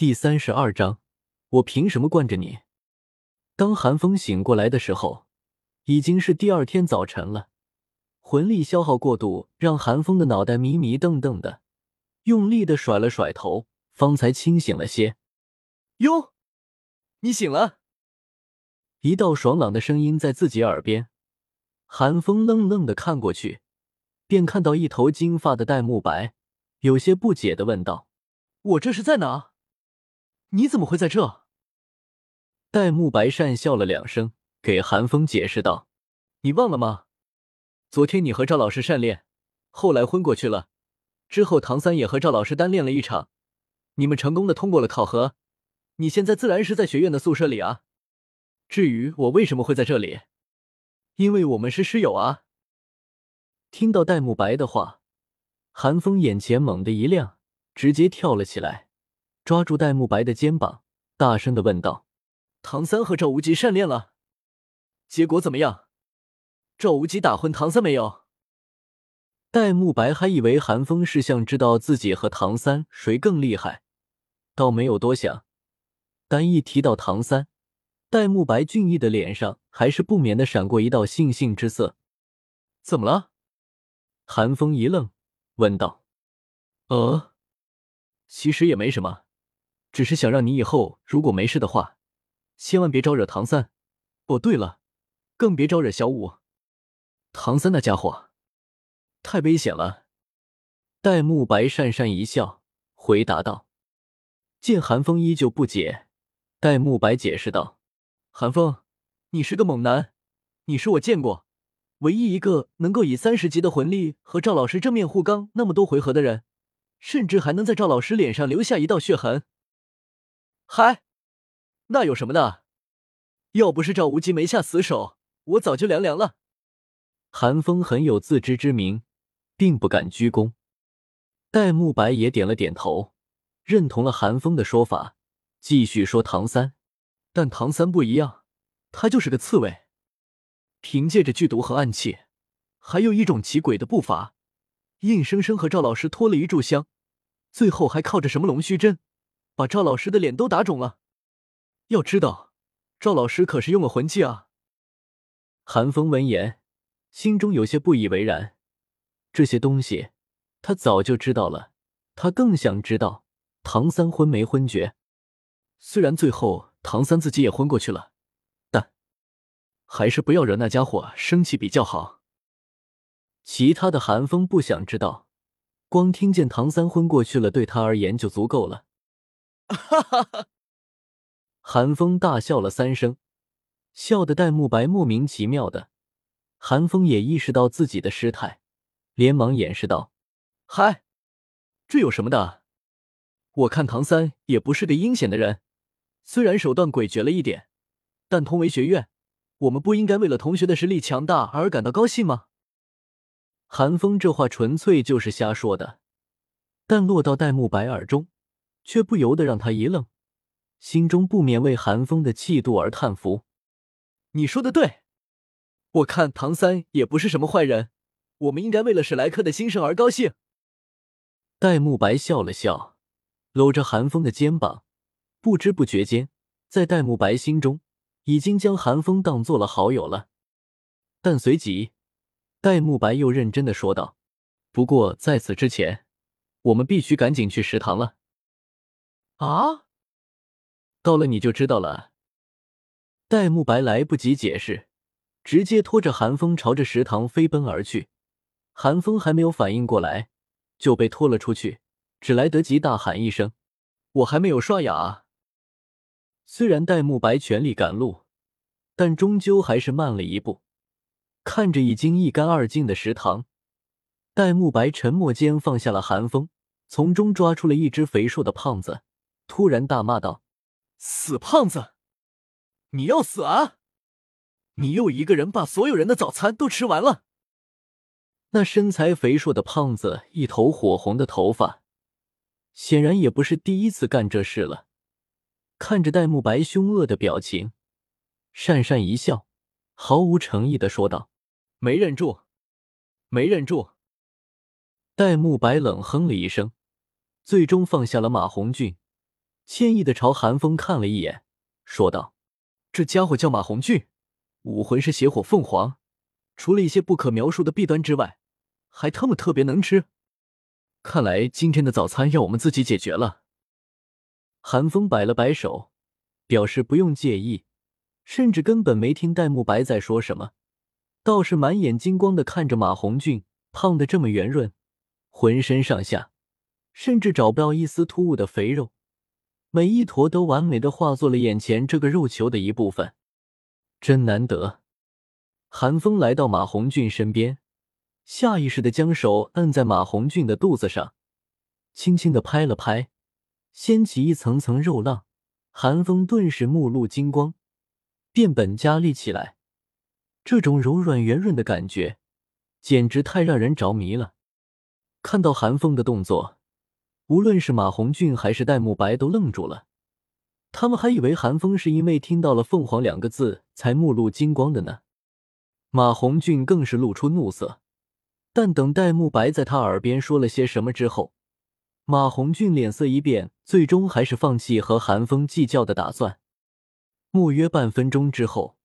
第三十二章，我凭什么惯着你？当寒风醒过来的时候，已经是第二天早晨了。魂力消耗过度，让寒风的脑袋迷迷瞪瞪的，用力的甩了甩头，方才清醒了些。哟，你醒了！一道爽朗的声音在自己耳边。寒风愣愣的看过去，便看到一头金发的戴沐白，有些不解的问道：“我这是在哪？你怎么会在这？”戴沐白讪笑了两声，给韩风解释道：“你忘了吗？昨天你和赵老师善练，后来昏过去了。之后唐三也和赵老师单练了一场，你们成功的通过了考核。你现在自然是在学院的宿舍里啊。至于我为什么会在这里？”因为我们是室友啊！听到戴沐白的话，韩风眼前猛地一亮，直接跳了起来，抓住戴沐白的肩膀，大声的问道：“唐三和赵无极善练了，结果怎么样？赵无极打昏唐三没有？”戴沐白还以为韩风是想知道自己和唐三谁更厉害，倒没有多想，但一提到唐三。戴沐白俊逸的脸上还是不免的闪过一道悻悻之色。怎么了？韩风一愣，问道：“呃，其实也没什么，只是想让你以后如果没事的话，千万别招惹唐三。哦，对了，更别招惹小五。唐三那家伙太危险了。”戴沐白讪讪一笑，回答道。见韩风依旧不解，戴沐白解释道。韩风，你是个猛男，你是我见过唯一一个能够以三十级的魂力和赵老师正面互刚那么多回合的人，甚至还能在赵老师脸上留下一道血痕。嗨，那有什么的？要不是赵无极没下死手，我早就凉凉了。韩风很有自知之明，并不敢居功。戴沐白也点了点头，认同了韩风的说法，继续说唐三。但唐三不一样，他就是个刺猬，凭借着剧毒和暗器，还有一种奇诡的步伐，硬生生和赵老师拖了一炷香，最后还靠着什么龙须针，把赵老师的脸都打肿了。要知道，赵老师可是用了魂技啊！韩风闻言，心中有些不以为然。这些东西他早就知道了，他更想知道唐三昏没昏厥。虽然最后。唐三自己也昏过去了，但还是不要惹那家伙生气比较好。其他的韩风不想知道，光听见唐三昏过去了，对他而言就足够了。哈哈哈！韩风大笑了三声，笑得戴沐白莫名其妙的。韩风也意识到自己的失态，连忙掩饰道：“嗨，这有什么的？我看唐三也不是个阴险的人。”虽然手段诡谲了一点，但同为学院，我们不应该为了同学的实力强大而感到高兴吗？韩风这话纯粹就是瞎说的，但落到戴沐白耳中，却不由得让他一愣，心中不免为韩风的气度而叹服。你说的对，我看唐三也不是什么坏人，我们应该为了史莱克的兴盛而高兴。戴沐白笑了笑，搂着韩风的肩膀。不知不觉间，在戴沐白心中，已经将韩风当做了好友了。但随即，戴沐白又认真的说道：“不过在此之前，我们必须赶紧去食堂了。”啊！到了你就知道了。戴沐白来不及解释，直接拖着韩风朝着食堂飞奔而去。韩风还没有反应过来，就被拖了出去，只来得及大喊一声：“我还没有刷牙。”虽然戴沐白全力赶路，但终究还是慢了一步。看着已经一干二净的食堂，戴沐白沉默间放下了寒风，从中抓出了一只肥硕的胖子，突然大骂道：“死胖子，你要死啊！你又一个人把所有人的早餐都吃完了。”那身材肥硕的胖子，一头火红的头发，显然也不是第一次干这事了。看着戴沐白凶恶的表情，讪讪一笑，毫无诚意的说道：“没忍住，没忍住。”戴沐白冷哼了一声，最终放下了马红俊，歉意的朝韩风看了一眼，说道：“这家伙叫马红俊，武魂是邪火凤凰，除了一些不可描述的弊端之外，还他妈特别能吃。看来今天的早餐要我们自己解决了。”韩风摆了摆手，表示不用介意，甚至根本没听戴沐白在说什么，倒是满眼金光的看着马红俊，胖的这么圆润，浑身上下甚至找不到一丝突兀的肥肉。每一坨都完美的化作了眼前这个肉球的一部分，真难得。韩风来到马红俊身边，下意识的将手摁在马红俊的肚子上，轻轻的拍了拍，掀起一层层肉浪。韩风顿时目露金光，变本加厉起来。这种柔软圆润的感觉，简直太让人着迷了。看到韩风的动作。无论是马红俊还是戴沐白都愣住了，他们还以为韩风是因为听到了“凤凰”两个字才目露金光的呢。马红俊更是露出怒色，但等戴沐白在他耳边说了些什么之后，马红俊脸色一变，最终还是放弃和韩风计较的打算。莫约半分钟之后，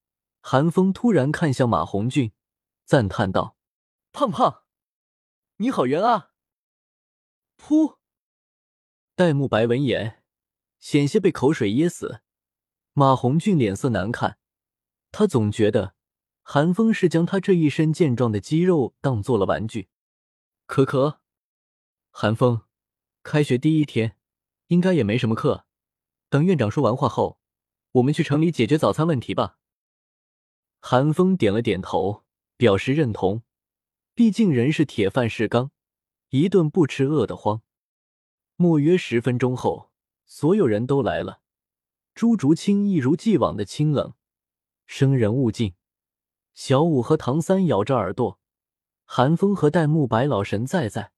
韩风突然看向马红俊，赞叹道：“胖胖，你好圆啊！”噗。戴沐白闻言，险些被口水噎死。马红俊脸色难看，他总觉得韩风是将他这一身健壮的肌肉当做了玩具。可可，韩风，开学第一天，应该也没什么课。等院长说完话后，我们去城里解决早餐问题吧。韩风点了点头，表示认同。毕竟人是铁，饭是钢，一顿不吃饿得慌。莫约十分钟后，所有人都来了。朱竹清一如既往的清冷，生人勿近。小五和唐三咬着耳朵，韩风和戴沐白老神在在。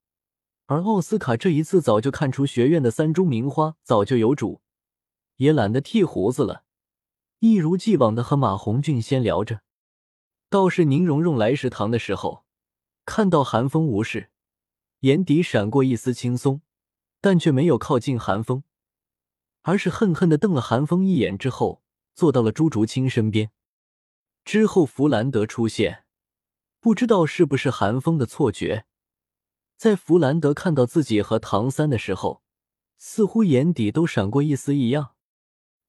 而奥斯卡这一次早就看出学院的三株名花早就有主，也懒得剃胡子了，一如既往的和马红俊先聊着。倒是宁荣荣来食堂的时候，看到韩风无事，眼底闪过一丝轻松。但却没有靠近韩风，而是恨恨的瞪了韩风一眼，之后坐到了朱竹清身边。之后弗兰德出现，不知道是不是韩风的错觉，在弗兰德看到自己和唐三的时候，似乎眼底都闪过一丝异样。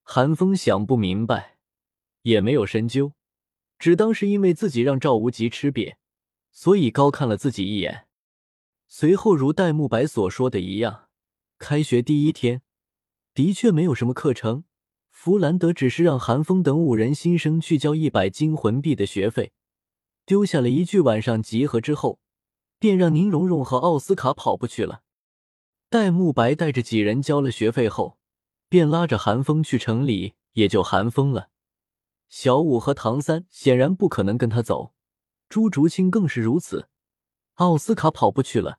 韩风想不明白，也没有深究，只当是因为自己让赵无极吃瘪，所以高看了自己一眼。随后如戴沐白所说的一样。开学第一天，的确没有什么课程。弗兰德只是让韩风等五人新生去交一百金魂币的学费，丢下了一句“晚上集合”之后，便让宁荣荣和奥斯卡跑步去了。戴沐白带着几人交了学费后，便拉着韩风去城里，也就韩风了。小五和唐三显然不可能跟他走，朱竹清更是如此。奥斯卡跑步去了。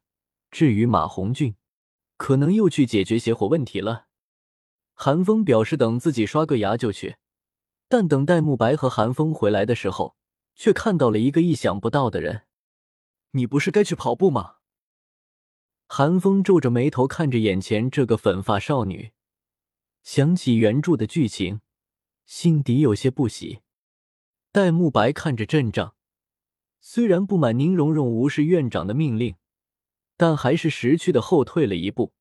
至于马红俊，可能又去解决邪火问题了。韩风表示等自己刷个牙就去，但等戴沐白和韩风回来的时候，却看到了一个意想不到的人。你不是该去跑步吗？韩风皱着眉头看着眼前这个粉发少女，想起原著的剧情，心底有些不喜。戴沐白看着阵仗，虽然不满宁荣荣无视院长的命令。但还是识趣的后退了一步，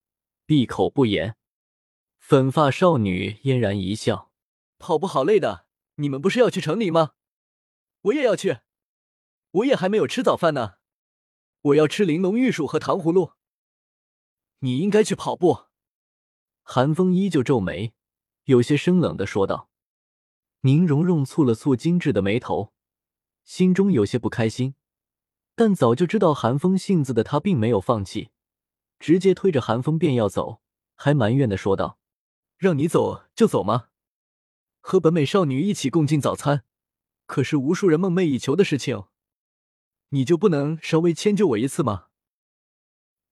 闭口不言。粉发少女嫣然一笑：“跑步好累的，你们不是要去城里吗？我也要去，我也还没有吃早饭呢。我要吃玲珑玉薯和糖葫芦。你应该去跑步。”韩风依旧皱眉，有些生冷的说道。宁荣荣蹙了蹙精致的眉头，心中有些不开心。但早就知道韩风性子的他，并没有放弃，直接推着韩风便要走，还埋怨的说道：“让你走就走吗？和本美少女一起共进早餐，可是无数人梦寐以求的事情，你就不能稍微迁就我一次吗？”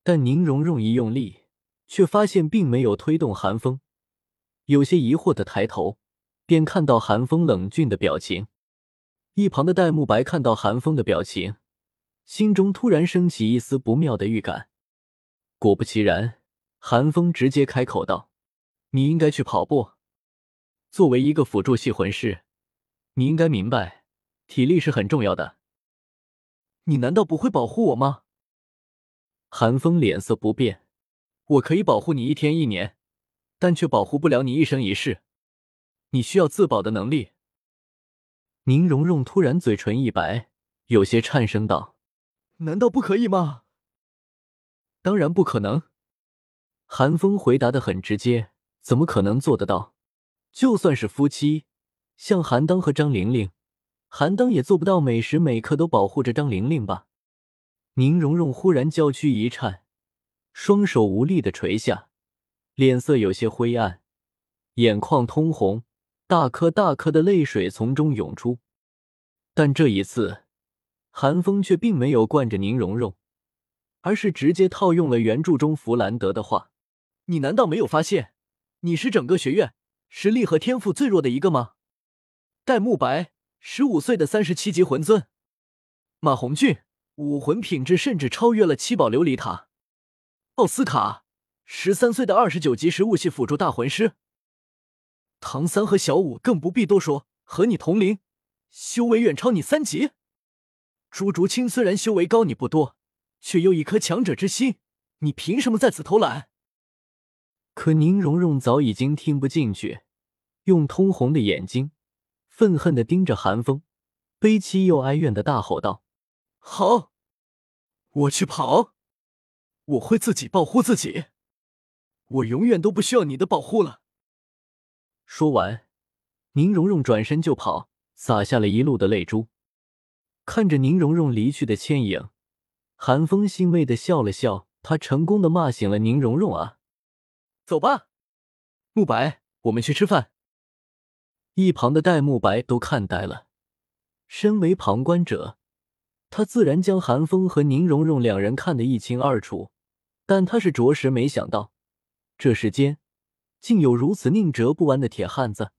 但宁荣荣一用力，却发现并没有推动韩风，有些疑惑的抬头，便看到韩风冷峻的表情。一旁的戴沐白看到韩风的表情。心中突然升起一丝不妙的预感，果不其然，韩风直接开口道：“你应该去跑步。作为一个辅助系魂师，你应该明白，体力是很重要的。你难道不会保护我吗？韩风脸色不变。我可以保护你一天一年，但却保护不了你一生一世。你需要自保的能力。宁荣荣突然嘴唇一白，有些颤声道：“难道不可以吗？”当然不可能。韩风回答的很直接：“怎么可能做得到？就算是夫妻，像韩当和张玲玲，韩当也做不到每时每刻都保护着张玲玲吧？”宁荣荣忽然娇躯一颤。双手无力的垂下，脸色有些灰暗，眼眶通红，大颗大颗的泪水从中涌出。但这一次，韩风却并没有惯着宁荣荣，而是直接套用了原著中弗兰德的话：“你难道没有发现，你是整个学院实力和天赋最弱的一个吗？戴沐白，十五岁的三十七级魂尊；马红俊，武魂品质甚至超越了七宝琉璃塔。”奥斯卡，十三岁的二十九级食物系辅助大魂师。唐三和小五更不必多说，和你同龄，修为远超你三级。朱竹清虽然修为高你不多，却有一颗强者之心，你凭什么在此偷懒？可宁荣荣早已经听不进去，用通红的眼睛愤恨的盯着韩风，悲戚又哀怨的大吼道：“好，我去跑。”我会自己保护自己，我永远都不需要你的保护了。说完，宁荣荣转身就跑，洒下了一路的泪珠。看着宁荣荣离去的倩影，韩风欣慰的笑了笑，他成功的骂醒了宁荣荣啊！走吧，慕白，我们去吃饭。一旁的戴沐白都看呆了，身为旁观者，他自然将韩风和宁荣荣两人看得一清二楚。但他是着实没想到，这世间竟有如此宁折不弯的铁汉子。